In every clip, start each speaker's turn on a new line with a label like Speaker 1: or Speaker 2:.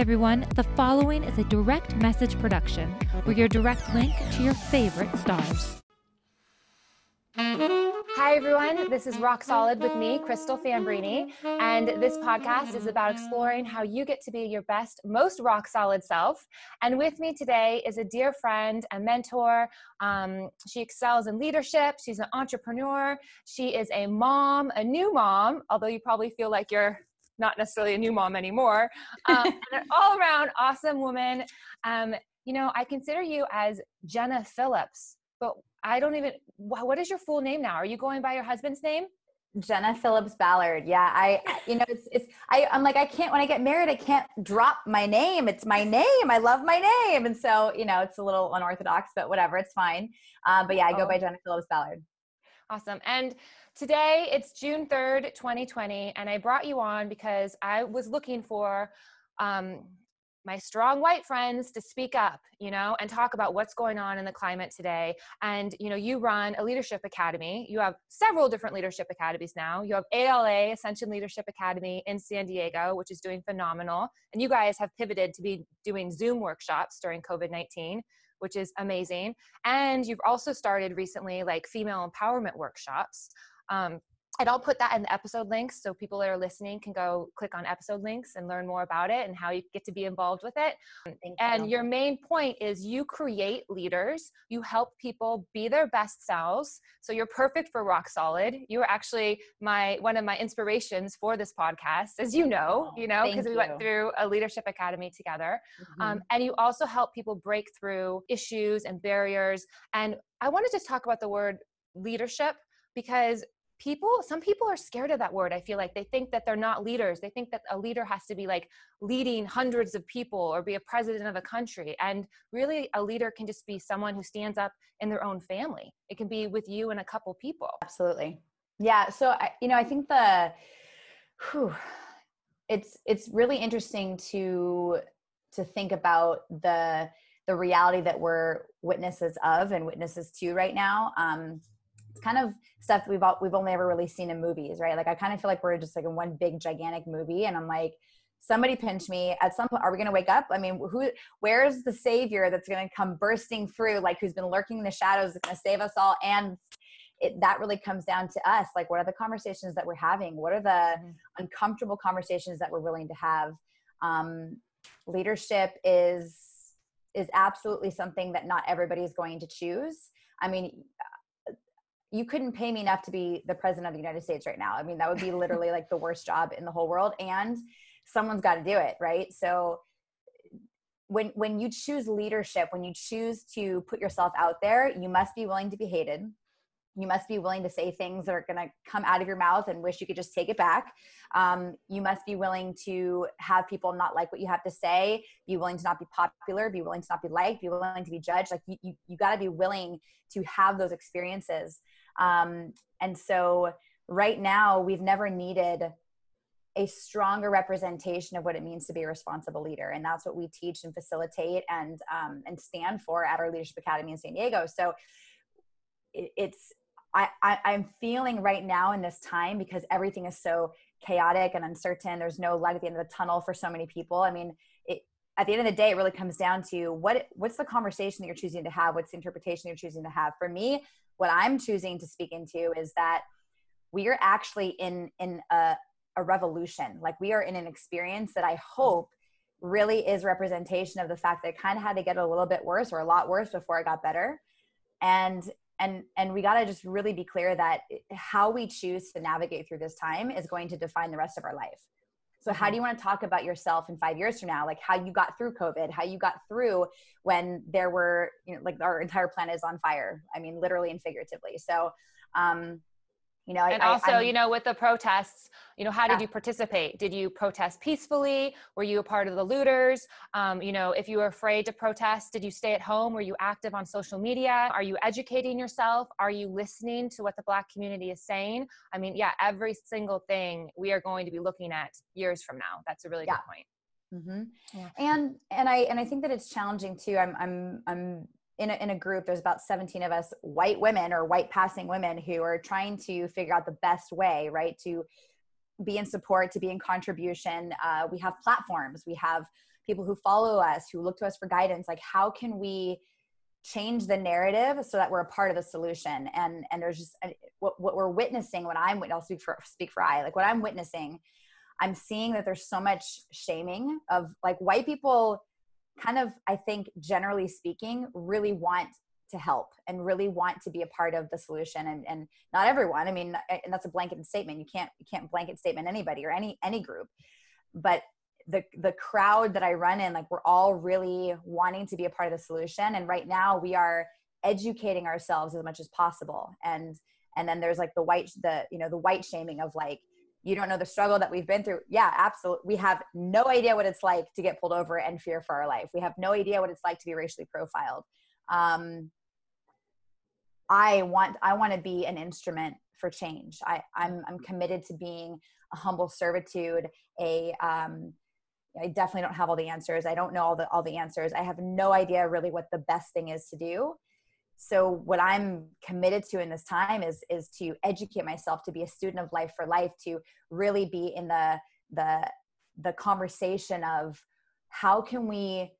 Speaker 1: Everyone. The following is a direct message production. We're your direct link to your favorite stars.
Speaker 2: Hi, everyone. This is Rock Solid with me, Crystal Fambrini. And this podcast is about exploring how you get to be your best, most rock solid self. And with me today is a dear friend, a mentor. Um, she excels in leadership. She's an entrepreneur. She is a mom, a new mom, although you probably feel like you're not necessarily a new mom anymore. Um, an all around awesome woman. Um, you know, I consider you as Jenna Phillips, but I don't even, what is your full name now? Are you going by your husband's name?
Speaker 3: Jenna Phillips Ballard. Yeah, I, you know, it's, it's, I, I'm like, I can't, when I get married, I can't drop my name. It's my name. I love my name. And so, you know, it's a little unorthodox, but whatever, it's fine. Um, but yeah, I go oh. by Jenna Phillips Ballard.
Speaker 2: Awesome. And today it's June 3rd, 2020. And I brought you on because I was looking for, um, my strong white friends to speak up you know and talk about what's going on in the climate today. And you know you run a leadership academy. You have several different leadership academies now. You have ala ascension leadership academy in san diego which is doing phenomenal. And you guys have pivoted to be doing zoom workshops during covid-19 which is amazing. And you've also started recently like female empowerment workshops um, and I'll put that in the episode links so people that are listening can go click on episode links and learn more about it and how you get to be involved with it. Thank and you. your main point is you create leaders, you help people be their best selves. So you're perfect for rock solid. You were actually my one of my inspirations for this podcast, as you know, you know, because we went through a leadership academy together. Mm-hmm. Um, and you also help people break through issues and barriers. And I want to just talk about the word leadership because people some people are scared of that word i feel like. They think that they're not leaders. They think that a leader has to be like leading hundreds of people or be a president of a country. And really a leader can just be someone who stands up in their own family. It can be with you and a couple people.
Speaker 3: Absolutely. Yeah so I, you know i think the whew, it's it's really interesting to to think about the the reality that we're witnesses of and witnesses to right now. Um it's kind of stuff we've all, we've only ever really seen in movies, right? Like I kind of feel like we're just like in one big gigantic movie, and I'm like, somebody pinch me at some point. Are we going to wake up? I mean, who? Where's the savior that's going to come bursting through? Like who's been lurking in the shadows, going to save us all? And it, that really comes down to us. Like, what are the conversations that we're having? What are the mm-hmm. uncomfortable conversations that we're willing to have? Um, leadership is is absolutely something that not everybody is going to choose. I mean, you couldn't pay me enough to be the president of the United States right now. I mean, that would be literally like the worst job in the whole world. And someone's got to do it, right? So when when you choose leadership, when you choose to put yourself out there, you must be willing to be hated. You must be willing to say things that are going to come out of your mouth and wish you could just take it back. Um, you must be willing to have people not like what you have to say, be willing to not be popular, be willing to not be liked, be willing to be judged. Like you, you, you got to be willing to have those experiences. Um, and so right now, we've never needed a stronger representation of what it means to be a responsible leader and that's what we teach and facilitate and um, and stand for at our leadership academy in san diego so it, it's I, I i'm feeling right now in this time because everything is so chaotic and uncertain there's no light at the end of the tunnel for so many people i mean it, at the end of the day it really comes down to what what's the conversation that you're choosing to have what's the interpretation you're choosing to have for me what I'm choosing to speak into is that we are actually in in a, a revolution. Like we are in an experience that I hope really is representation of the fact that it kind of had to get a little bit worse or a lot worse before it got better. And and and we got to just really be clear that how we choose to navigate through this time is going to define the rest of our life. So how do you want to talk about yourself in five years from now? Like how you got through COVID, how you got through when there were, you know, like our entire planet is on fire. I mean, literally and figuratively. So, um, you know,
Speaker 2: and
Speaker 3: I,
Speaker 2: also, I, you know, with the protests, you know, how did you participate? Did you protest peacefully? Were you a part of the looters? Um, you know, if you were afraid to protest, did you stay at home? Were you active on social media? Are you educating yourself? Are you listening to what the Black community is saying? I mean, yeah, every single thing we are going to be looking at years from now. That's a really yeah. good point.
Speaker 3: Mm-hmm. Yeah. And and I and I think that it's challenging too. I'm I'm I'm in a, in a group there's about 17 of us white women or white passing women who are trying to figure out the best way right to be in support, to be in contribution. Uh, we have platforms, we have people who follow us, who look to us for guidance. Like, how can we change the narrative so that we're a part of the solution? And and there's just what, what we're witnessing. What I'm, I'll speak for speak for I. Like what I'm witnessing, I'm seeing that there's so much shaming of like white people. Kind of, I think, generally speaking, really want to help and really want to be a part of the solution. And, and not everyone i mean and that's a blanket statement. You can't you can't blanket statement anybody or any any group. But the the crowd that i run in like we're all really wanting to be a part of the solution. And right now we are educating ourselves as much as possible. And and then there's like the white the you know the white shaming of like you don't know the struggle that we've been through yeah absolutely we have no idea what it's like to get pulled over and fear for our life we have no idea what it's like to be racially profiled um, I want I want to be an instrument for change. I, I'm I'm committed to being a humble servitude. A um, I definitely don't have all the answers. I don't know all the all the answers. I have no idea really what the best thing is to do. So what I'm committed to in this time is is to educate myself to be a student of life for life to really be in the the the conversation of how can we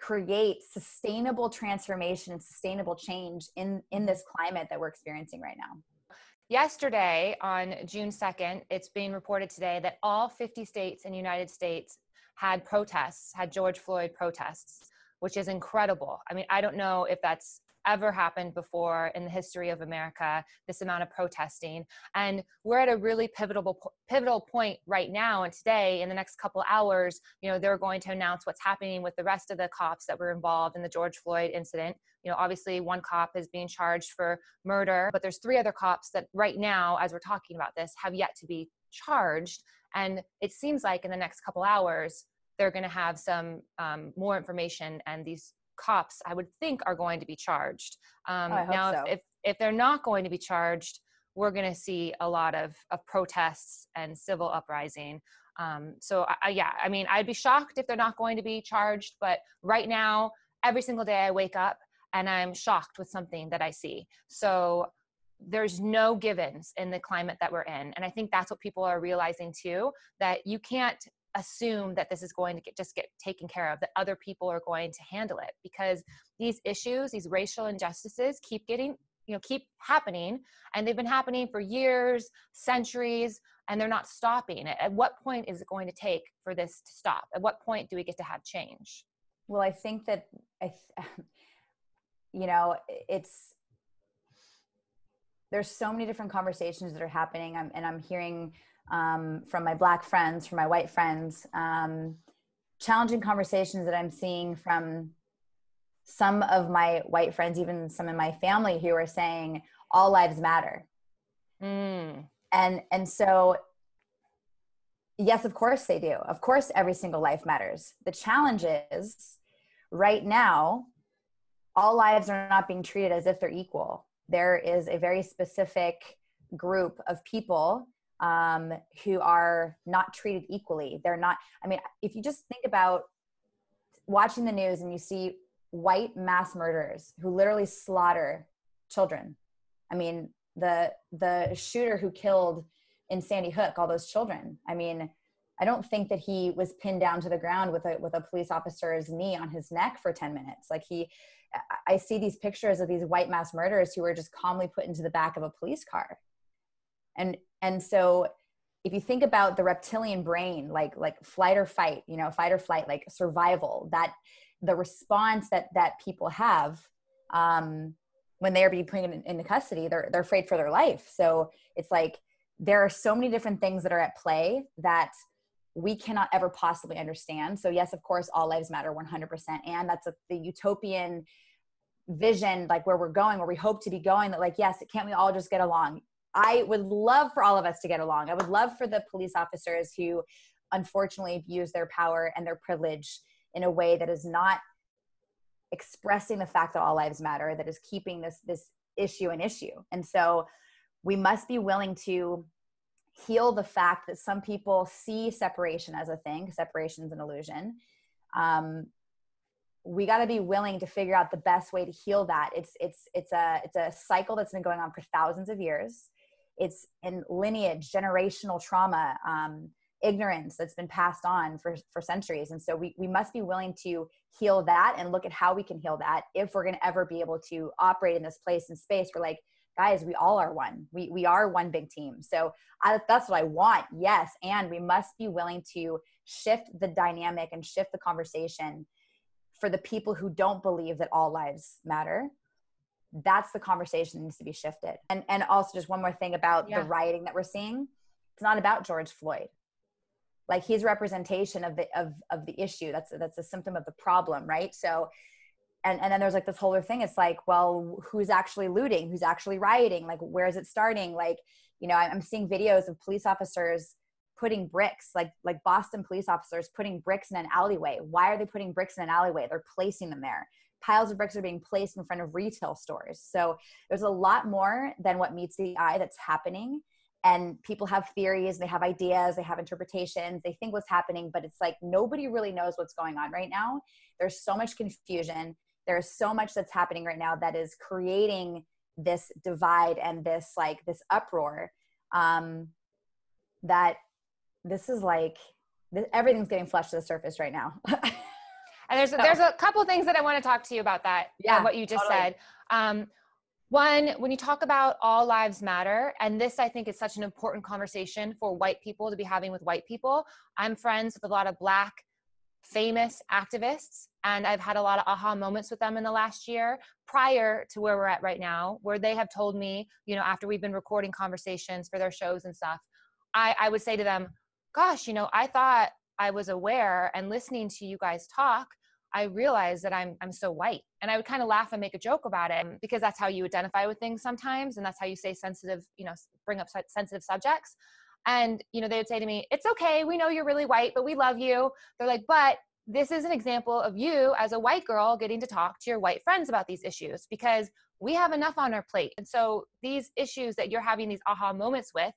Speaker 3: create sustainable transformation and sustainable change in in this climate that we're experiencing right now.
Speaker 2: Yesterday on june 2nd it's being reported today that all 50 states in the united states had protests had george floyd protests which is incredible. I mean i don't know if that's ever happened before in the history of America, this amount of protesting. And we're at a really pivotal pivotal point right now and today in the next couple hours, you know, they're going to announce what's happening with the rest of the cops that were involved in the George Floyd incident. You know, obviously one cop is being charged for murder, but there's three other cops that right now as we're talking about this have yet to be charged and it seems like in the next couple hours they're going to have some um, more information and these cops i would think are going to be charged. Um,
Speaker 3: oh,
Speaker 2: now
Speaker 3: so.
Speaker 2: if, if they're not going to be charged we're going to see a lot of, of protests and civil uprising. Um, so I, yeah i mean i'd be shocked if they're not going to be charged but right now every single day i wake up and i'm shocked with something that i see. So there's no givens in the climate that we're in and i think that's what people are realizing too that you can't assume that this is going to get just get taken care of that other people are going to handle it because these issues these racial injustices keep getting you know keep happening and they've been happening for years centuries and they're not stopping at what point is it going to take for this to stop? At what point do we get to have change?
Speaker 3: Well i think that i you know it's there's so many different conversations that are happening. And i'm hearing um, from my black friends, from my white friends, um, challenging conversations that I'm seeing from some of my white friends, even some in my family who are saying all lives matter. Mm. And, and so, yes, of course they do. Of course, every single life matters. The challenge is right now, all lives are not being treated as if they're equal. There is a very specific group of people um, who are not treated equally. They're not, I mean, if you just think about watching the news and you see white mass murderers who literally slaughter children. I mean, the the shooter who killed in Sandy Hook all those children. I mean, I don't think that he was pinned down to the ground with a with a police officer's knee on his neck for 10 minutes. Like he I see these pictures of these white mass murderers who were just calmly put into the back of a police car and and so if you think about the reptilian brain like like flight or fight you know fight or flight like survival that the response that that people have um when they are being put in, into custody they're they're afraid for their life. So it's like there are so many different things that are at play that we cannot ever possibly understand. So yes of course all lives matter 100% and that's a, the utopian vision like where we're going where we hope to be going that like yes can't we all just get along I would love for all of us to get along. I would love for the police officers who unfortunately abuse their power and their privilege in a way that is not expressing the fact that all lives matter, that is keeping this this issue an issue. And so we must be willing to heal the fact that some people see separation as a thing, separation is an illusion. Um, we got to be willing to figure out the best way to heal that. It's it's it's a it's a cycle that's been going on for thousands of years it's in lineage generational trauma um, ignorance that's been passed on for, for centuries. And so we, we must be willing to heal that and look at how we can heal that if we're going to ever be able to operate in this place and space where like guys we all are one. We, we are one big team. So I, that's what i want yes. And we must be willing to shift the dynamic and shift the conversation for the people who don't believe that all lives matter that's the conversation that needs to be shifted. And and also just one more thing about yeah. the rioting that we're seeing it's not about george floyd. Like he's representation of the of of the issue that's that's a symptom of the problem right? So and and then there's like this whole other thing it's like well who's actually looting? Who's actually rioting? Like where is it starting? Like you know i'm seeing videos of police officers putting bricks like like boston police officers putting bricks in an alleyway. Why are they putting bricks in an alleyway? They're placing them there piles of bricks are being placed in front of retail stores. So there's a lot more than what meets the eye that's happening. And people have theories they have ideas they have interpretations they think what's happening but it's like nobody really knows what's going on right now. There's so much confusion. There's so much that's happening right now that is creating this divide and this like this uproar um that this is like this, everything's getting flushed to the surface right now
Speaker 2: and there's so. there's a couple things that i want to talk to you about that yeah what you just totally. said um one, when you talk about all lives matter, and this I think is such an important conversation for white people to be having with white people. I'm friends with a lot of black famous activists, and I've had a lot of aha moments with them in the last year prior to where we're at right now, where they have told me, you know, after we've been recording conversations for their shows and stuff, I, I would say to them, Gosh, you know, I thought I was aware and listening to you guys talk I realized that I'm I'm so white. And I would kind of laugh and make a joke about it because that's how you identify with things sometimes and that's how you say sensitive, you know, bring up sensitive subjects. And you know, they would say to me, "It's okay. We know you're really white, but we love you." They're like, "But this is an example of you as a white girl getting to talk to your white friends about these issues because we have enough on our plate. And so these issues that you're having these aha moments with,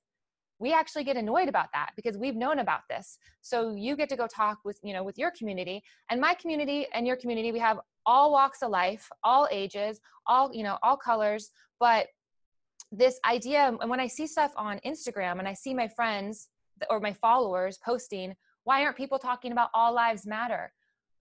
Speaker 2: we actually get annoyed about that because we've known about this. So you get to go talk with you know with your community and my community and your community we have all walks of life all ages all you know all colors. But this idea um, and when i see stuff on instagram and i see my friends or my followers posting why aren't people talking about all lives matter?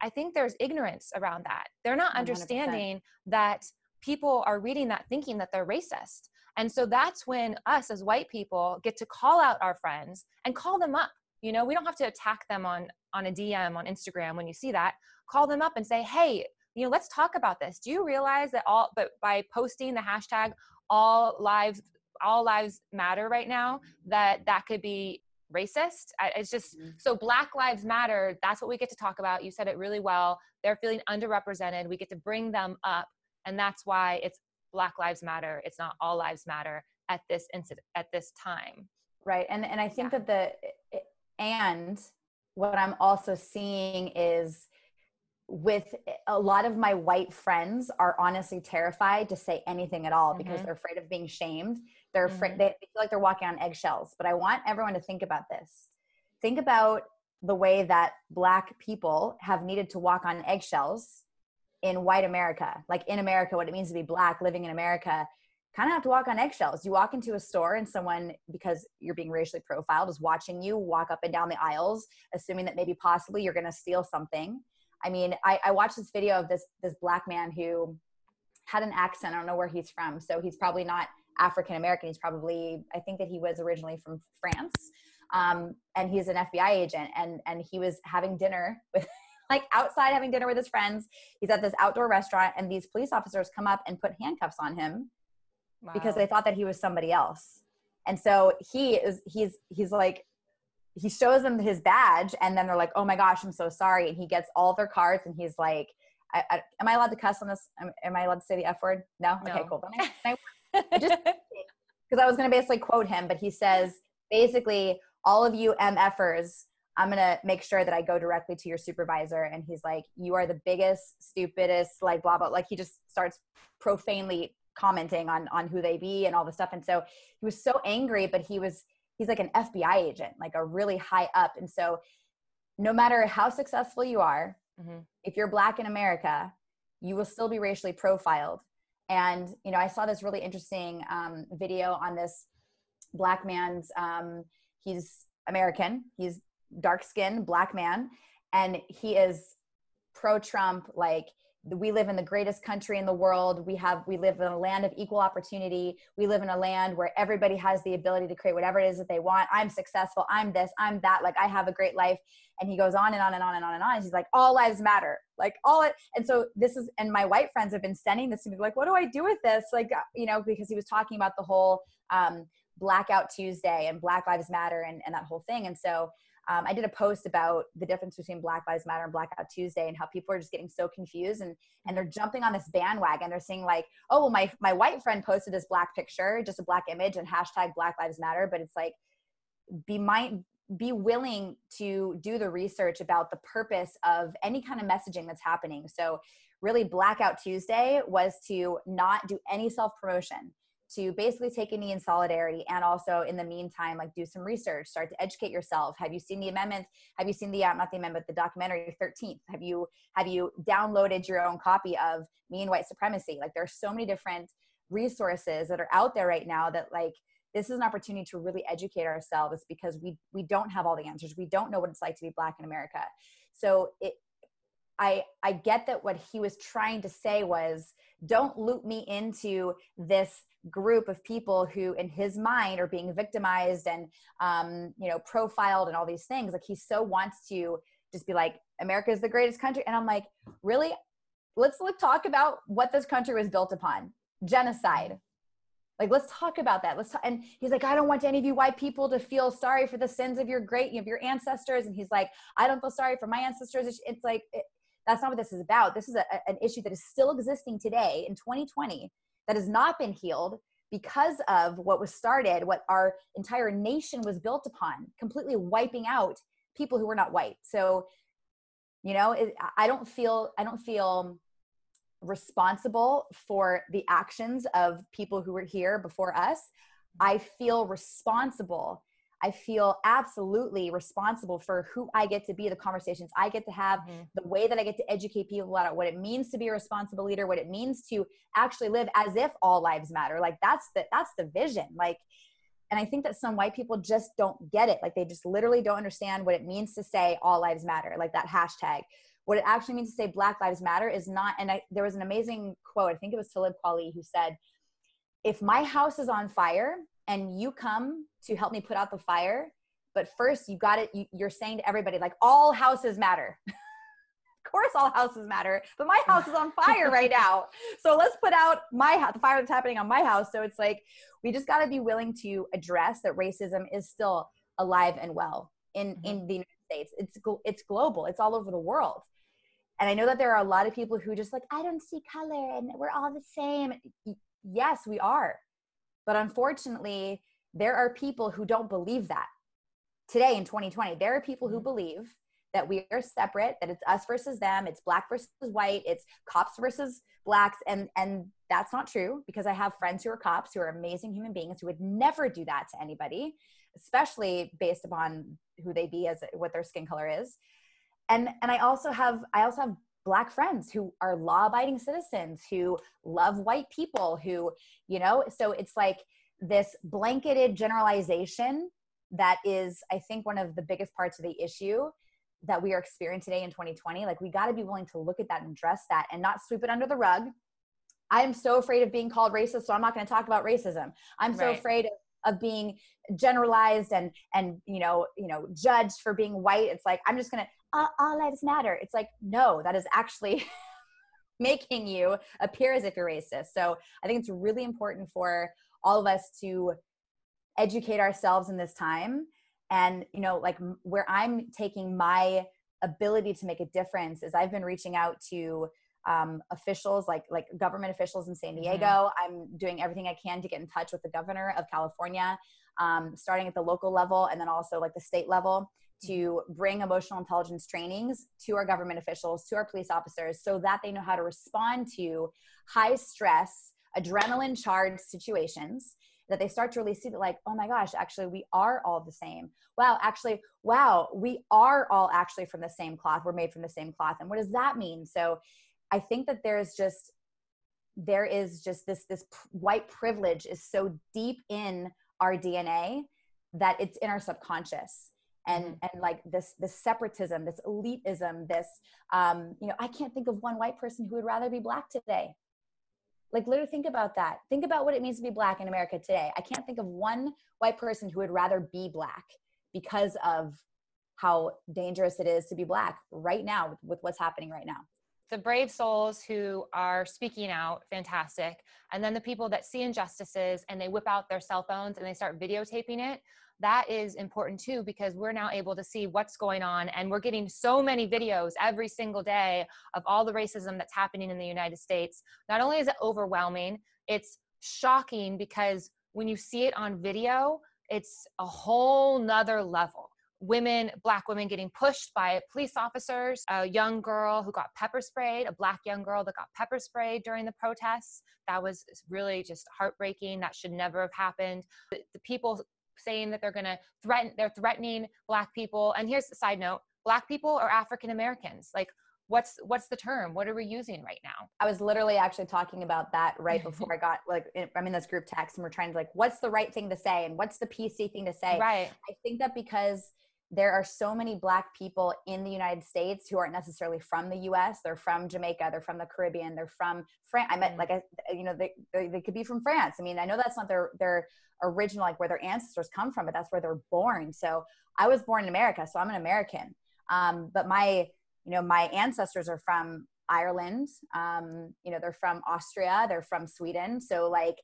Speaker 2: I think there's ignorance around that. They're not 100%. understanding that people are reading that thinking that they're racist and so that's when us as white people get to call out our friends and call them up. You know, we don't have to attack them on on a DM on Instagram when you see that. Call them up and say, "Hey, you know, let's talk about this. Do you realize that all but by posting the hashtag all lives all lives matter right now that that could be racist it's just mm-hmm. so black lives matter that's what we get to talk about you said it really well they're feeling underrepresented we get to bring them up and that's why it's black lives matter it's not all lives matter at this incident at this time
Speaker 3: right and and i think yeah. that the and what i'm also seeing is with a lot of my white friends are honestly terrified to say anything at all mm-hmm. because they're afraid of being shamed they're afraid mm-hmm. they feel like they're walking on eggshells but i want everyone to think about this think about the way that black people have needed to walk on eggshells in white America, like in America, what it means to be black living in America, kind of have to walk on eggshells. You walk into a store and someone, because you're being racially profiled, is watching you walk up and down the aisles, assuming that maybe possibly you're going to steal something. I mean, I, I watched this video of this this black man who had an accent. I don't know where he's from, so he's probably not African American. He's probably, I think that he was originally from France, um, and he's an FBI agent. And and he was having dinner with like outside having dinner with his friends. He's at this outdoor restaurant, and these police officers come up and put handcuffs on him wow. because they thought that he was somebody else. And so he is he's he's like he shows them his badge, and then they're like, "Oh my gosh, I'm so sorry." And he gets all their cards, and he's like, I, I, "Am I allowed to cuss on this? Am, am, I allowed to say the f word? No. no. Okay, cool. I, I just because I was going to basically quote him, but he says basically, all of you MFers I'm going to make sure that I go directly to your supervisor. And he's like, You are the biggest, stupidest, like, blah, blah. Like, he just starts profanely commenting on on who they be and all the stuff and so he was so angry but he was he's like an fbi agent like a really high up and so no matter how successful you are mm-hmm. if you're black in america you will still be racially profiled and you know i saw this really interesting um, video on this black man's um, he's american he's dark skinned black man and he is pro trump like we live in the greatest country in the world. We have we live in a land of equal opportunity. We live in a land where everybody has the ability to create whatever it is that they want. I'm successful. I'm this. I'm that. Like i have a great life. And he goes on and on and on and on and on. And he's like all lives matter. Like all it and so this is and my white friends have been sending this to me like what do i do with this? Like you know because he was talking about the whole um blackout tuesday and black lives matter and, and that whole thing. And so um, I did a post about the difference between Black Lives Matter and Blackout Tuesday and how people are just getting so confused and and they're jumping on this bandwagon. They're saying like, oh, well, my my white friend posted this black picture, just a black image, and hashtag Black Lives Matter, but it's like, be mind be willing to do the research about the purpose of any kind of messaging that's happening. So, really, Blackout Tuesday was to not do any self promotion to basically take a knee in solidarity and also in the meantime like do some research start to educate yourself. Have you seen the amendments? Have you seen the uh, not the amendment the documentary 13th have you have you downloaded your own copy of me and white supremacy? Like there are so many different resources that are out there right now that like this is an opportunity to really educate ourselves because we we don't have all the answers. We don't know what it's like to be black in america. So it I, I get that what he was trying to say was don't loop me into this group of people who in his mind are being victimized and um, you know profiled and all these things. Like he so wants to just be like america is the greatest country. And i'm like really? Let's look talk about what this country was built upon. Genocide. Like let's talk about that. Let's talk. and he's like i don't want any of you white people to feel sorry for the sins of your great of your ancestors. And he's like i don't feel sorry for my ancestors. It's, it's like it, that's not what this is about. This is a, an issue that is still existing today in 2020 that has not been healed because of what was started, what our entire nation was built upon, completely wiping out people who were not white. So, you know, it, I don't feel, I don't feel responsible for the actions of people who were here before us. I feel responsible I feel absolutely responsible for who I get to be, the conversations I get to have, mm-hmm. the way that I get to educate people about what it means to be a responsible leader, what it means to actually live as if all lives matter. Like that's the that's the vision. Like and I think that some white people just don't get it. Like they just literally don't understand what it means to say all lives matter, like that hashtag. What it actually means to say Black Lives Matter is not, and I, there was an amazing quote, I think it was Talib Kweli, who said, If my house is on fire and you come to help me put out the fire but first you got it you, you're saying to everybody like all houses matter. Of course all houses matter but my house is on fire right now so let's put out my house the fire that's happening on my house. So it's like we just got to be willing to address that racism is still alive and well in mm-hmm. in the united states. It's it's global it's all over the world. And i know that there are a lot of people who just like i don't see color and we're all the same. Yes we are but unfortunately there are people who don't believe that today in 2020 there are people who mm-hmm. believe that we are separate that it's us versus them it's black versus white it's cops versus blacks and and that's not true because i have friends who are cops who are amazing human beings who would never do that to anybody especially based upon who they be as what their skin color is and and i also have i also have black friends who are law abiding citizens who love white people who you know so it's like this blanketed generalization that is i think one of the biggest parts of the issue that we are experiencing today in 2020 like we got to be willing to look at that and address that and not sweep it under the rug. I am so afraid of being called racist so i'm not going to talk about racism. I'm so right. afraid of, of being generalized and and you know you know judged for being white it's like i'm just going to uh, all lives matter. It's like no that is actually making you appear as if you're racist. So i think it's really important for all of us to educate ourselves in this time. And you know like where i'm taking my ability to make a difference is i've been reaching out to um, officials like like government officials in san mm-hmm. diego mm-hmm. i'm doing everything i can to get in touch with the governor of california um, starting at the local level and then also like the state level to mm-hmm. bring emotional intelligence trainings to our government officials to our police officers so that they know how to respond to high stress adrenaline charged situations that they start to really see that like oh my gosh actually we are all the same wow actually wow we are all actually from the same cloth we're made from the same cloth and what does that mean so i think that there's just there is just this this white privilege is so deep in our dna that it's in our subconscious. And mm-hmm. and like this this separatism this elitism this um you know i can't think of one white person who would rather be black today. Like literally think about that. Think about what it means to be black in america today. I can't think of one white person who would rather be black because of how dangerous it is to be black right now with, with what's happening right now
Speaker 2: the brave souls who are speaking out fantastic and then the people that see injustices and they whip out their cell phones and they start videotaping it that is important too because we're now able to see what's going on and we're getting so many videos every single day of all the racism that's happening in the united states. Not only is it overwhelming it's shocking because when you see it on video it's a whole nother level women, black women getting pushed by police officers, a young girl who got pepper sprayed, a black young girl that got pepper sprayed during the protests. That was really just heartbreaking. That should never have happened. The, the people saying that they're going to threaten, they're threatening black people. And here's a side note black people are African Americans. Like, what's what's the term what are we using right now
Speaker 3: i was literally actually talking about that right before i got like i'm in this group text and we're trying to like what's the right thing to say and what's the pc thing to say
Speaker 2: right
Speaker 3: i think that because there are so many black people in the United States who aren't necessarily from the US. They're from Jamaica, they're from the Caribbean, they're from France. I met, mm. like, I, you know, they, they could be from France. I mean, I know that's not their, their original, like where their ancestors come from, but that's where they're born. So I was born in America, so I'm an American. Um, but my, you know, my ancestors are from Ireland. Um, you know, they're from Austria, they're from Sweden. So like,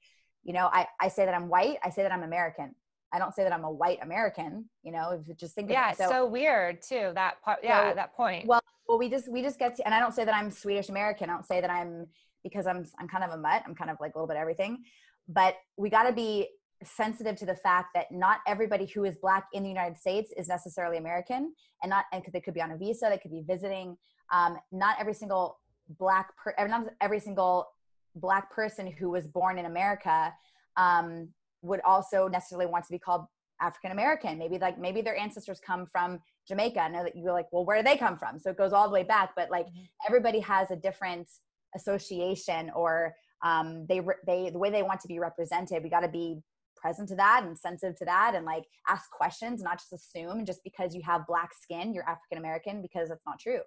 Speaker 3: you know, I, I say that I'm white, I say that I'm American. I don't say that I'm a white American, you know, if you just think
Speaker 2: yeah,
Speaker 3: it.
Speaker 2: So, so weird too. That part, yeah, so, that point.
Speaker 3: Well, well, we just, we just get to, and I don't say that I'm Swedish American. I don't say that I'm, because I'm, I'm kind of a mutt. I'm kind of like a little bit everything, but we got to be sensitive to the fact that not everybody who is black in the United States is necessarily American and not, and they could be on a visa, they could be visiting. Um, not every single black, per, not every single black person who was born in America um, would also necessarily want to be called African American. Maybe like maybe their ancestors come from Jamaica. I know that you're like, well, where do they come from? So it goes all the way back. But like mm-hmm. everybody has a different association or um, they they the way they want to be represented. We got to be present to that and sensitive to that and like ask questions, not just assume just because you have black skin, you're African American because that's not true.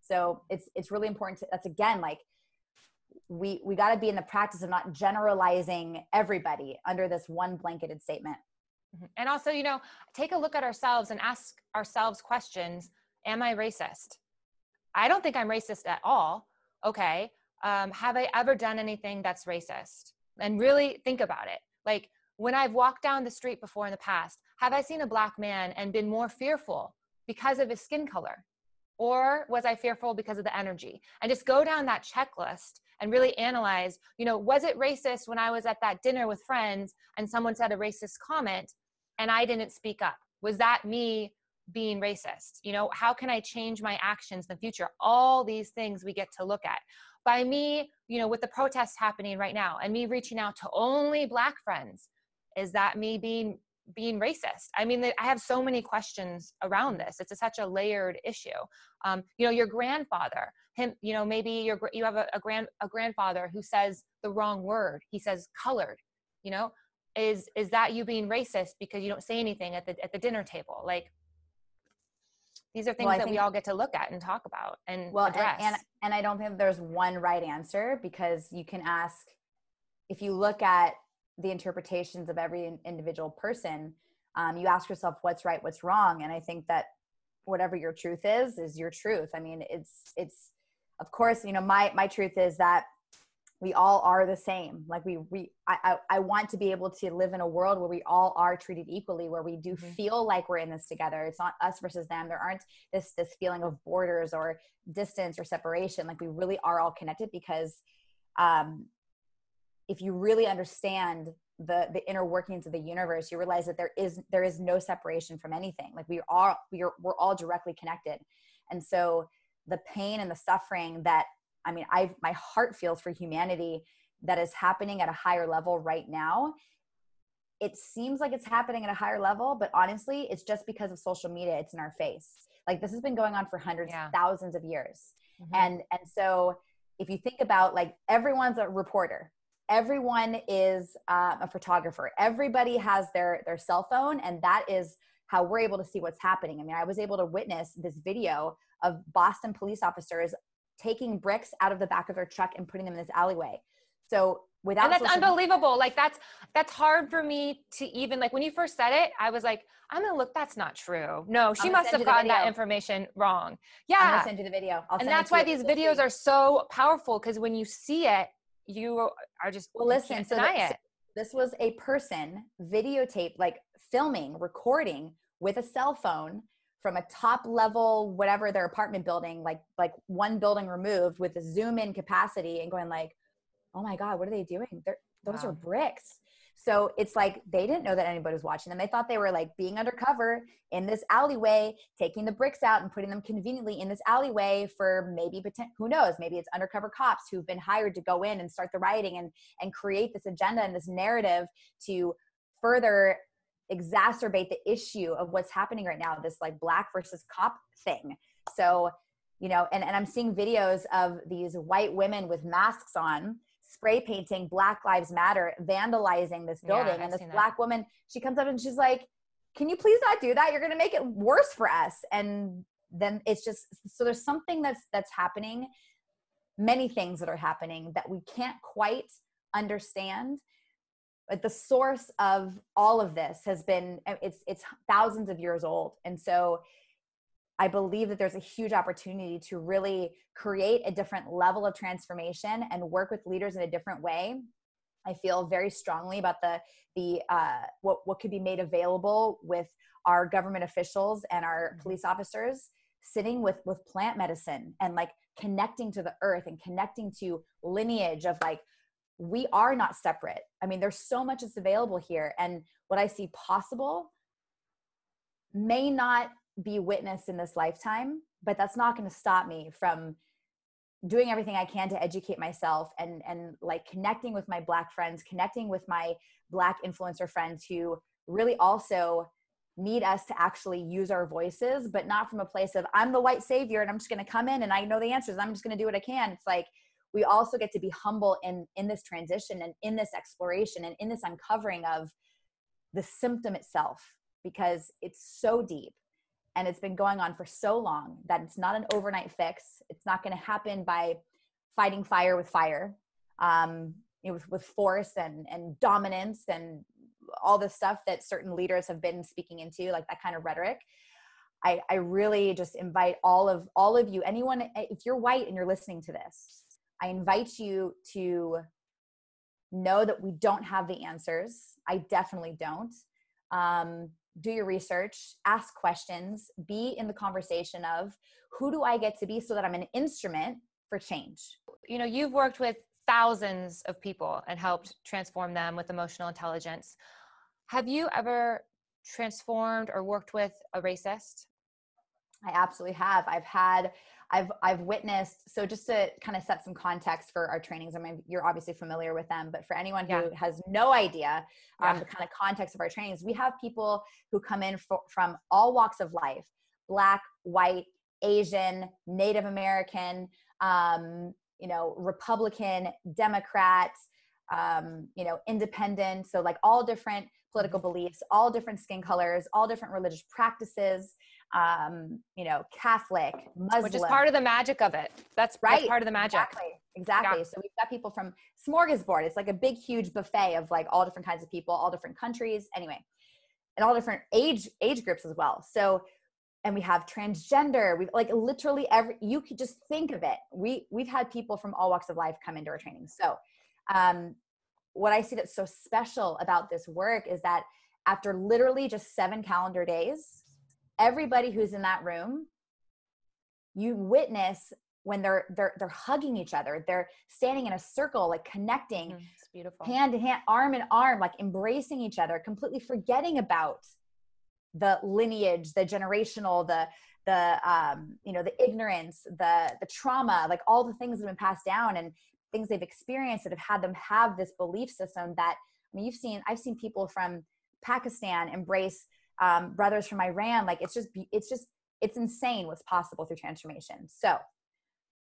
Speaker 3: So it's it's really important to that's again like we we got to be in the practice of not generalizing everybody under this one blanketed statement.
Speaker 2: Mm-hmm. and also you know take a look at ourselves and ask ourselves questions am i racist? I don't think i'm racist at all. Okay um, have i ever done anything that's racist? And really think about it. Like when i've walked down the street before in the past have i seen a black man and been more fearful because of his skin color? Or was i fearful because of the energy? And just go down that checklist and really analyze, you know, was it racist when I was at that dinner with friends and someone said a racist comment and I didn't speak up? Was that me being racist? You know, how can I change my actions in the future? All these things we get to look at. By me, you know, with the protests happening right now and me reaching out to only black friends, is that me being being racist. I mean i have so many questions around this. It's a, such a layered issue. Um, you know your grandfather him you know maybe your you have a, a grand a grandfather who says the wrong word. He says colored you know? Is is that you being racist because you don't say anything at the at the dinner table? Like these are things well, that think, we all get to look at and talk about and well address.
Speaker 3: And, and and i don't think there's one right answer because you can ask if you look at the interpretations of every individual person um, you ask yourself what's right what's wrong and i think that whatever your truth is is your truth. I mean it's it's of course you know my my truth is that we all are the same. Like we we I, I, I want to be able to live in a world where we all are treated equally where we do mm-hmm. feel like we're in this together. It's not us versus them. There aren't this this feeling of borders or distance or separation. Like we really are all connected because um if you really understand the the inner workings of the universe you realize that there is there is no separation from anything. Like we are we are we're all directly connected. And so the pain and the suffering that i mean i my heart feels for humanity that is happening at a higher level right now. It seems like it's happening at a higher level but honestly it's just because of social media. It's in our face. Like this has been going on for hundreds yeah. thousands of years. Mm-hmm. and and so if you think about like everyone's a reporter everyone is uh, a photographer. Everybody has their their cell phone and that is how we're able to see what's happening. I mean i was able to witness this video of boston police officers taking bricks out of the back of their truck and putting them in this alleyway. So without
Speaker 2: and that's
Speaker 3: social-
Speaker 2: unbelievable. Like that's that's hard for me to even like when you first said it i was like i'm gonna look that's not true. No she must have gotten that information wrong.
Speaker 3: I'm
Speaker 2: yeah.
Speaker 3: gonna send you the video. I'll
Speaker 2: and that's why these videos are so powerful because when you see it you are just
Speaker 3: well listen so,
Speaker 2: deny
Speaker 3: that-
Speaker 2: it.
Speaker 3: this was a person videotape like filming recording with a cell phone from a top level whatever their apartment building like like one building removed with a zoom in capacity and going like oh my god what are they doing? They're, those are bricks so it's like they didn't know that anybody was watching them. They thought they were like being undercover in this alleyway taking the bricks out and putting them conveniently in this alleyway for maybe who knows? Maybe it's undercover cops who've been hired to go in and start the rioting and and create this agenda and this narrative to further exacerbate the issue of what's happening right now this like black versus cop thing. So you know and, and i'm seeing videos of these white women with masks on spray painting black lives matter vandalizing this building.
Speaker 2: I've
Speaker 3: and this
Speaker 2: seen that.
Speaker 3: black woman she comes up and she's like can you please not do that? You're going to make it worse for us. And then it's just so there's something that's that's happening many things that are happening that we can't quite understand. But the source of all of this has been it's it's thousands of years old. And so i believe that there's a huge opportunity to really create a different level of transformation and work with leaders in a different way i feel very strongly about the the uh, what what could be made available with our government officials and our
Speaker 2: Mhm.
Speaker 3: police officers sitting with with plant medicine and like connecting to the earth and connecting to lineage of like we are not separate. I mean, there's so much that's available here. And what I see possible may not be witnessed in this lifetime, but that's not going to stop me from doing everything I can to educate myself and and like connecting with my black friends, connecting with my black influencer friends who really also need us to actually use our voices, but not from a place of I'm the white savior and I'm just going to come in and I know the answers. I'm just going to do what I can. It's like we also get to be humble in in this transition and in this exploration and in this uncovering of the symptom itself because it's so deep and it's been going on for so long that it's not an overnight fix it's not going to happen by fighting fire with fire um, you know, with, with force and and dominance and all the stuff that certain leaders have been speaking into like that kind of rhetoric I, I really just invite all of all of you anyone if you're white and you're listening to this I invite you to know that we don't have the answers. I definitely don't. Um, do your research, ask questions, be in the conversation of who do I get to be so that I'm an instrument for change.
Speaker 2: you know you've worked with thousands of people and helped transform them with emotional intelligence have you ever transformed or worked with a racist
Speaker 3: I absolutely have. I've had, I've, I've witnessed. So just to kind of set some context for our trainings, I mean, you're obviously familiar with them, but for anyone who
Speaker 2: Yeah.
Speaker 3: has no idea um,
Speaker 2: Yeah.
Speaker 3: the kind of context of our trainings, we have people who come in fro- from all walks of life: black, white, Asian, Native American, um, you know, Republican, Democrat, um, you know, independent. So like all different political beliefs, all different skin colors, all different religious practices um, you know, Catholic, Muslim.
Speaker 2: which is part of the magic of it that's
Speaker 3: Right,
Speaker 2: right part of the magic
Speaker 3: Exactly. Exactly.
Speaker 2: Yeah.
Speaker 3: So we've got people from smorgasbord. It's like a big, huge buffet of like all different kinds of people, all different countries. Anyway, and all different age age groups as well. So, and we have transgender. We've like literally every. You could just think of it. We we've had people from all walks of life come into our training. So, um, what I see that's so special about this work is that after literally just seven calendar days, everybody who's in that room, you witness when they're they're they're hugging each other. They're standing in a circle like connecting
Speaker 2: Mhm, it's beautiful.
Speaker 3: hand in hand arm in arm like embracing each other completely forgetting about the lineage the generational the the um you know the ignorance the the trauma like all the things that have been passed down and things they've experienced that have had them have this belief system that i mean you've seen i've seen people from pakistan embrace um, brothers from iran like it's just it's just it's insane what's possible through transformation. So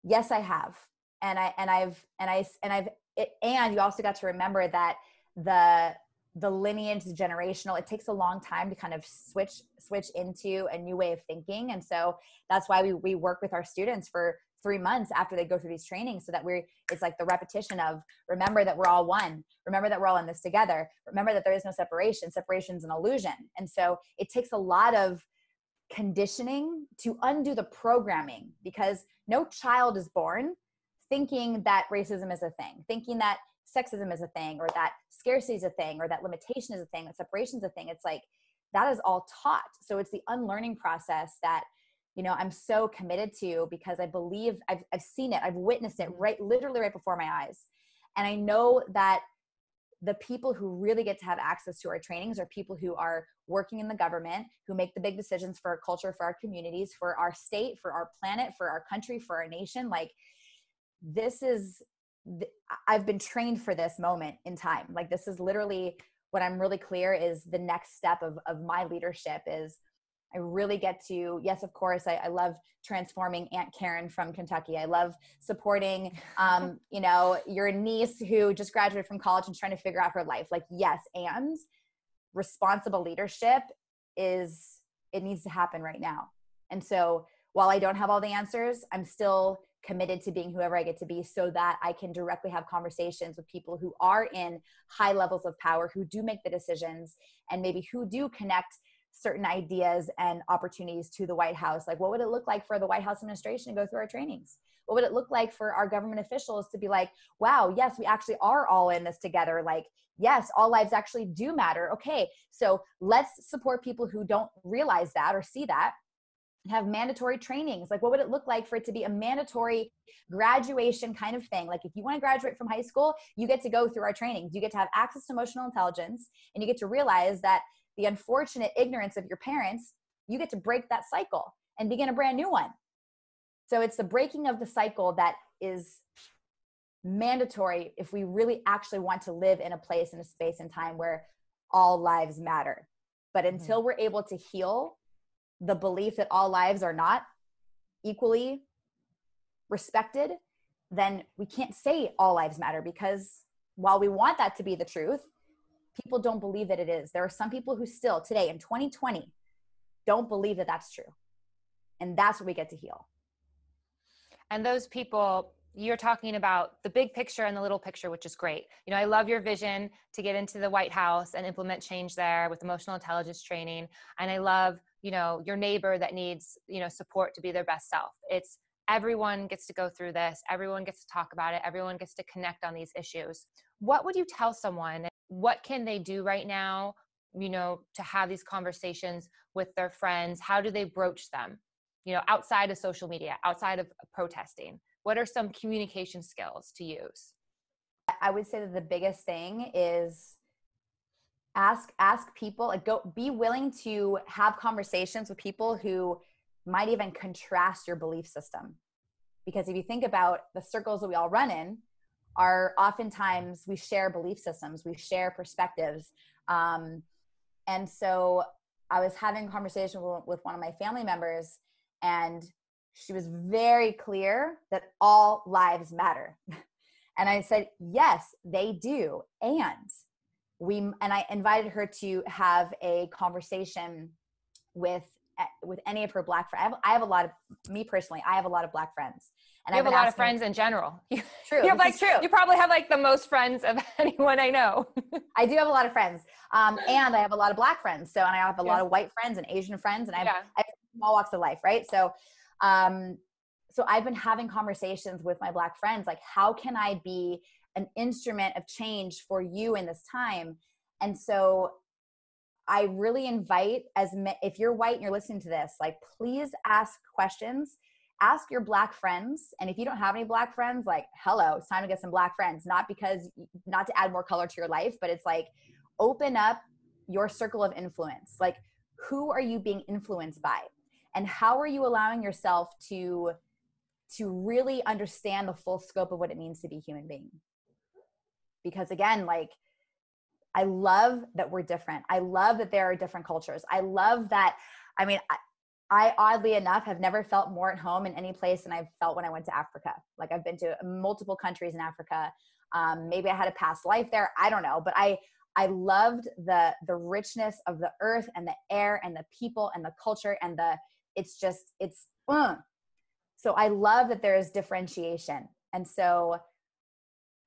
Speaker 3: yes i have. And i and i've and i and i've it, and you also got to remember that the the lineage the generational. It takes a long time to kind of switch switch into a new way of thinking. And so that's why we, we work with our students for three months after they go through these trainings so that we're it's like the repetition of remember that we're all one. Remember that we're all in this together. Remember that there is no separation. Separation is an illusion. And so it takes a lot of conditioning to undo the programming because no child is born thinking that racism is a thing thinking that sexism is a thing or that scarcity is a thing or that limitation is a thing that separation is a thing. It's like that is all taught. So it's the unlearning process that you know i'm so committed to because i believe i've, I've seen it i've witnessed it mm-hmm. right literally right before my eyes. And i know that the people who really get to have access to our trainings are people who are working in the government who make the big decisions for our culture for our communities for our state for our planet for our country for our nation. Like this is i've been trained for this moment in time. Like this is literally what i'm really clear is the next step of, of my leadership is I really get to, yes, of course, I, I, love transforming Aunt Karen from Kentucky. I love supporting, um, you know, your niece who just graduated from college and trying to figure out her life. Like, yes, and responsible leadership is, it needs to happen right now. And so while I don't have all the answers, I'm still committed to being whoever I get to be so that I can directly have conversations with people who are in high levels of power, who do make the decisions, and maybe who do connect certain ideas and opportunities to the White House. Like, what would it look like for the White House administration to go through our trainings? What would it look like for our government officials to be like, wow, yes, we actually are all in this together? Like, yes, all lives actually do matter. Okay, so let's support people who don't realize that or see that have mandatory trainings like what would it look like for it to be a mandatory graduation kind of thing like if you want to graduate from high school you get to go through our trainings you get to have access to emotional intelligence and you get to realize that the unfortunate ignorance of your parents, you get to break that cycle and begin a brand new one. So it's the breaking of the cycle that is mandatory if we really actually want to live in a place in a space and time where all lives matter. But mm-hmm. until mm-hmm. we're able to heal the belief that all lives are not equally respected, then we can't say all lives matter because while we want that to be the truth, people don't believe that it is. There are some people who still today in 2020 don't believe that that's true. And that's what we get to heal.
Speaker 2: And those people, you're talking about the big picture and the little picture, which is great. You know, I love your vision to get into the White House and implement change there with emotional intelligence training. And I love, you know, your neighbor that needs, you know, support to be their best self. It's everyone gets to go through this, everyone gets to talk about it, everyone gets to connect on these issues. What would you tell someone what can they do right now you know to have these conversations with their friends? How do they broach them? You know outside of social media outside of protesting what are some communication skills to use?
Speaker 3: I would say that the biggest thing is ask ask people like go be willing to have conversations with people who might even contrast your belief system. Because if you think about the circles that we all run in are oftentimes we share belief systems, we share perspectives. Um, and so I was having a conversation with one of my family members, and she was very clear that all lives matter. and I said, yes, they do. And we, and I invited her to have a conversation with with any of her black friends. I have, I have a lot of me personally. I have a lot of black friends,
Speaker 2: and you have a lot of friends in general.
Speaker 3: True.
Speaker 2: you like true. You probably have like the most friends of anyone I know.
Speaker 3: I do have a lot of friends, um, and I have a lot of black friends. So, and I have a yeah. lot of white friends and Asian friends, and I have, yeah. I have all walks of life, right? So, um, so I've been having conversations with my black friends, like how can I be an instrument of change for you in this time? And so I really invite as if you're white and you're listening to this, like please ask questions ask your black friends and if you don't have any black friends like hello it's time to get some black friends. Not because not to add more color to your life but it's like open up your circle of influence. Like who are you being influenced by? And how are you allowing yourself to to really understand the full scope of what it means to be a human being? Because again like i love that we're different. I love that there are different cultures. I love that i mean I oddly enough have never felt more at home in any place than I've felt when I went to Africa. Like I've been to multiple countries in Africa. Um, maybe I had a past life there. I don't know, but I I loved the the richness of the earth and the air and the people and the culture and the it's just it's uh. so I love that there is differentiation. And so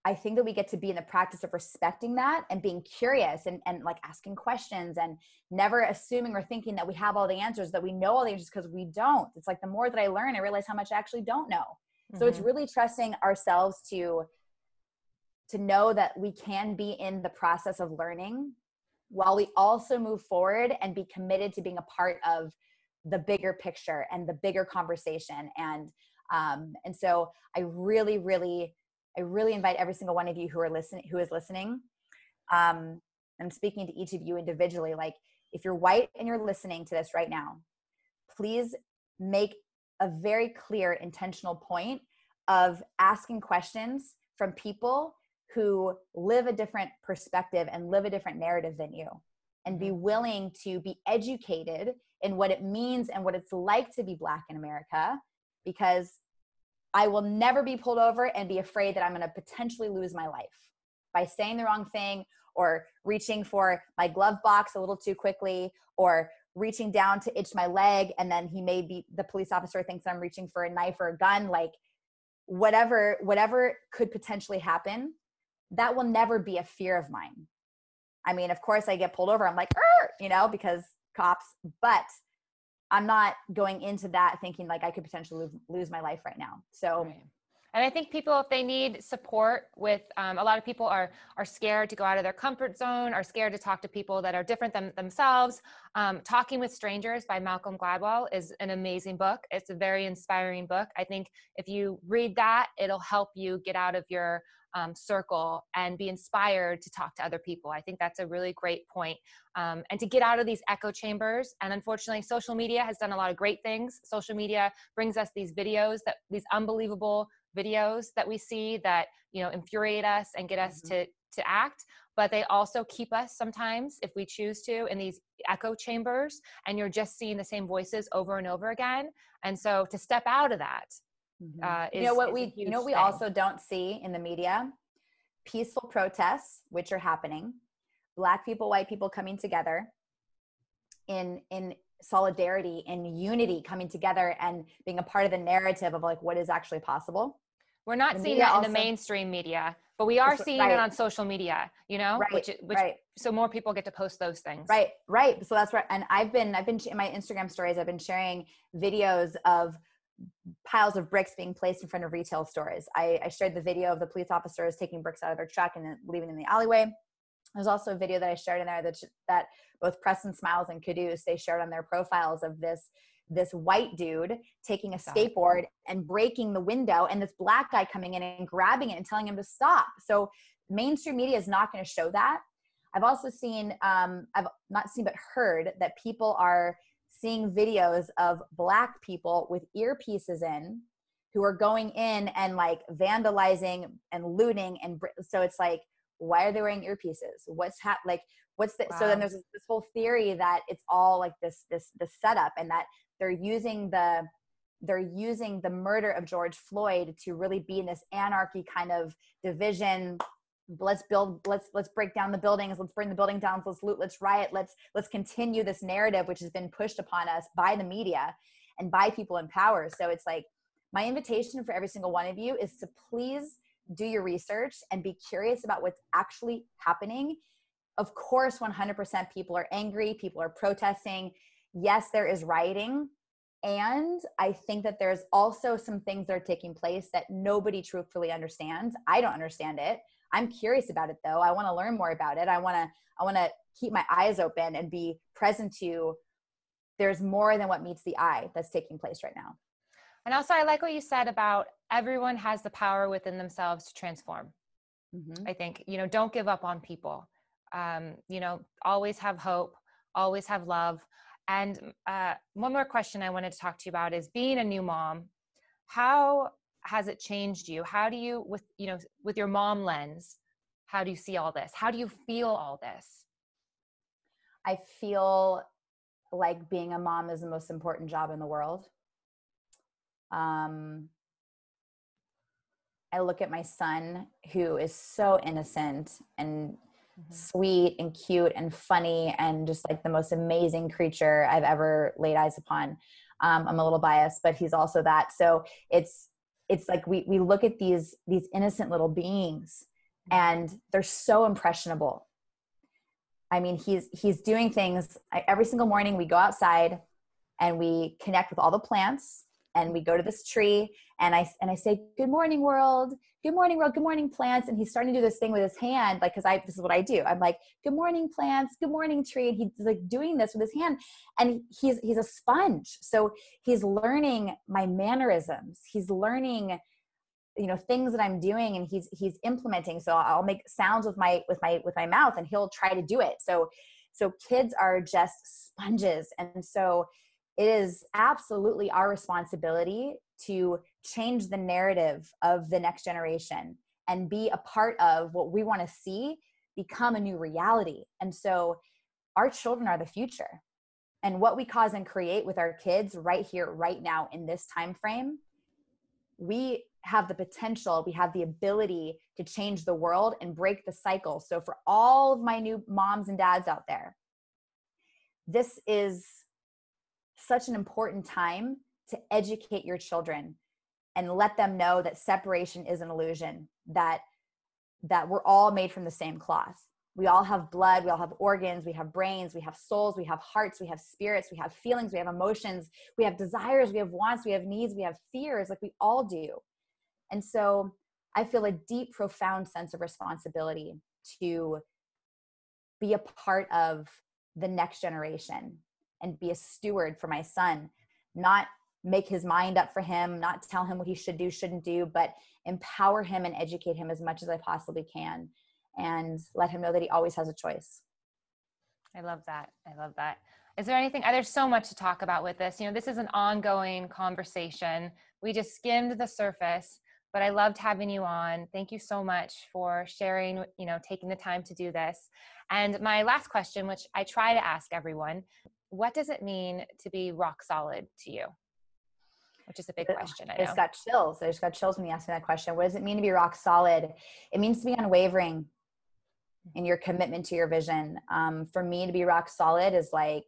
Speaker 3: I think that we get to be in the practice of respecting that and being curious and, and like asking questions and never assuming or thinking that we have all the answers, that we know all the answers because we don't. It's like the more that I learn, I realize how much I actually don't know. Mm-hmm. So it's mm-hmm. really trusting ourselves to to know that we can be in the process of learning while we also move forward and be committed to being a part of the bigger picture and the bigger conversation and um, and so i really really I really invite every single one of you who are listening, who is listening. Um, I'm speaking to each of you individually. Like, if you're white and you're listening to this right now, please make a very clear, intentional point of asking questions from people who live a different perspective and live a different narrative than you, and be mm-hmm. willing to be educated in what it means and what it's like to be Black in America, because I will never be pulled over and be afraid that I'm going to potentially lose my life by saying the wrong thing or reaching for my glove box a little too quickly or reaching down to itch my leg and then he may be the police officer thinks I'm reaching for a knife or a gun like whatever whatever could potentially happen that will never be a fear of mine. I mean, of course I get pulled over I'm like, you know, because cops, but I'm not going into that thinking like I could potentially lose my life right now. So.
Speaker 2: Right. And I think people, if they need support with, um, a lot of people are are scared to go out of their comfort zone, are scared to talk to people that are different than themselves. Um, Talking with Strangers by Malcolm Gladwell is an amazing book. It's a very inspiring book. I think if you read that, it'll help you get out of your um, circle and be inspired to talk to other people. I think that's a really great point. Um, and to get out of these echo chambers. And unfortunately, social media has done a lot of great things. Social media brings us these videos that these unbelievable videos that we see that you know infuriate us and get us mm-hmm. to to act but they also keep us sometimes if we choose to in these echo chambers and you're just seeing the same voices over and over again and so to step out of that
Speaker 3: Mm-hmm. Uh, is, you know what we you know what we also don't see in the media peaceful protests which are happening black people white people coming together in in solidarity and unity coming together and being a part of the narrative of like what is actually possible
Speaker 2: we're not the seeing that also, in the mainstream media but we are seeing right. it on social media you know
Speaker 3: right,
Speaker 2: which, which
Speaker 3: right.
Speaker 2: so more people get to post those things
Speaker 3: right right so that's right and i've been i've been in my instagram stories i've been sharing videos of piles of bricks being placed in front of retail stores. I, I, shared the video of the police officers taking bricks out of their truck and leaving them in the alleyway. There's also a video that I shared in there that that both Preston Smiles and Caduce they shared on their profiles of this this white dude taking a skateboard and breaking the window, and this black guy coming in and grabbing it and telling him to stop. So mainstream media is not going to show that. I've also seen, um, I've not seen but heard that people are seeing videos of black people with earpieces in who are going in and like vandalizing and looting and so it's like why are they wearing earpieces what's hap- like what's the wow. so then there's this, this whole theory that it's all like this this this setup and that they're using the they're using the murder of George Floyd to really be in this anarchy kind of division let's build let's let's break down the buildings let's bring the building down let's loot let's riot let's let's continue this narrative which has been pushed upon us by the media and by people in power so it's like my invitation for every single one of you is to please do your research and be curious about what's actually happening of course 100% people are angry people are protesting yes there is rioting and I think that there's also some things that are taking place that nobody truthfully understands. I don't understand it. I'm curious about it though. I want to learn more about it. I want to I want to keep my eyes open and be present to there's more than what meets the eye that's taking place right now.
Speaker 2: And also I like what you said about everyone has the power within themselves to transform. Mm-hmm. I think, you know, don't give up on people. Um, you know, always have hope, always have love. And uh, one more question I wanted to talk to you about is being a new mom. How has it changed you how do you with you know with your mom lens how do you see all this how do you feel all this
Speaker 3: i feel like being a mom is the most important job in the world. Um, I look at my son who is so innocent and mm-hmm. sweet and cute and funny and just like the most amazing creature I've ever laid eyes upon. Um, I'm a little biased, but he's also that. So it's it's like we we look at these these innocent little beings mm-hmm. and they're so impressionable. I mean, he's he's doing things every single morning. We go outside and we connect with all the plants and we go to this tree and I and I say, "Good morning, world. Good morning, world. Good morning, plants." And he's starting to do this thing with his hand, like because I this is what I do. I'm like, "Good morning, plants. Good morning, tree." And he's like doing this with his hand, and he's he's a sponge. So he's learning my mannerisms. He's learning you know things that i'm doing and he's he's implementing so i'll make sounds with my with my with my mouth and he'll try to do it so so kids are just sponges and so it is absolutely our responsibility to change the narrative of the next generation and be a part of what we want to see become a new reality. And so our children are the future. And what we cause and create with our kids right here right now in this time frame, we have the potential, we have the ability to change the world and break the cycle. So for all of my new moms and dads out there, this is such an important time to educate your children and let them know that separation is an illusion that that we're all made from the same cloth we all have blood we all have organs we have brains we have souls we have hearts we have spirits we have feelings we have emotions we have desires we have wants we have needs we have fears like we all do and so i feel a deep profound sense of responsibility to be a part of the next generation and be a steward for my son. Not make his mind up for him not tell him what he should do shouldn't do but empower him and educate him as much as i possibly can. And let him know that he always has a choice.
Speaker 2: I love that. I love that. Is there anything there's so much to talk about with this. You know this is an ongoing conversation. We just skimmed the surface but i loved having you on. Thank you so much for sharing you know taking the time to do this. And my last question which i try to ask everyone what does it mean to be rock solid to you? Which is a big question. I,
Speaker 3: I just got chills. I just got chills when you asked me that question. What does it mean to be rock solid? It means to be unwavering in your commitment to your vision. Um, for me, to be rock solid is like,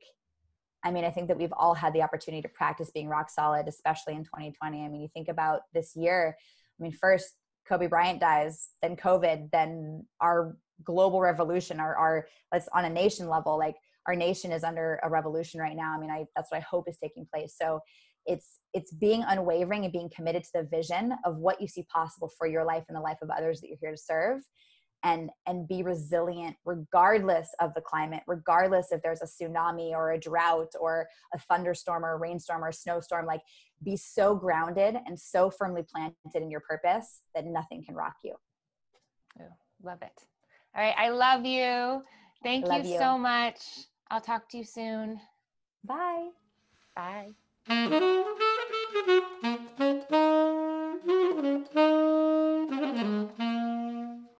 Speaker 3: I mean, I think that we've all had the opportunity to practice being rock solid, especially in 2020. I mean, you think about this year. I mean, first Kobe Bryant dies, then COVID, then our global revolution, our, our let's on a nation level, like our nation is under a revolution right now. I mean, I that's what I hope is taking place. So it's it's being unwavering and being committed to the vision of what you see possible for your life and the life of others that you're here to serve and and be resilient regardless of the climate regardless if there's a tsunami or a drought or a thunderstorm or a rainstorm or a snowstorm. Like be so grounded and so firmly planted in your purpose that nothing can rock you.
Speaker 2: Ooh, love it. All right i love you. Thank you, you. so much I'll talk to you soon.
Speaker 3: Bye.
Speaker 2: Bye.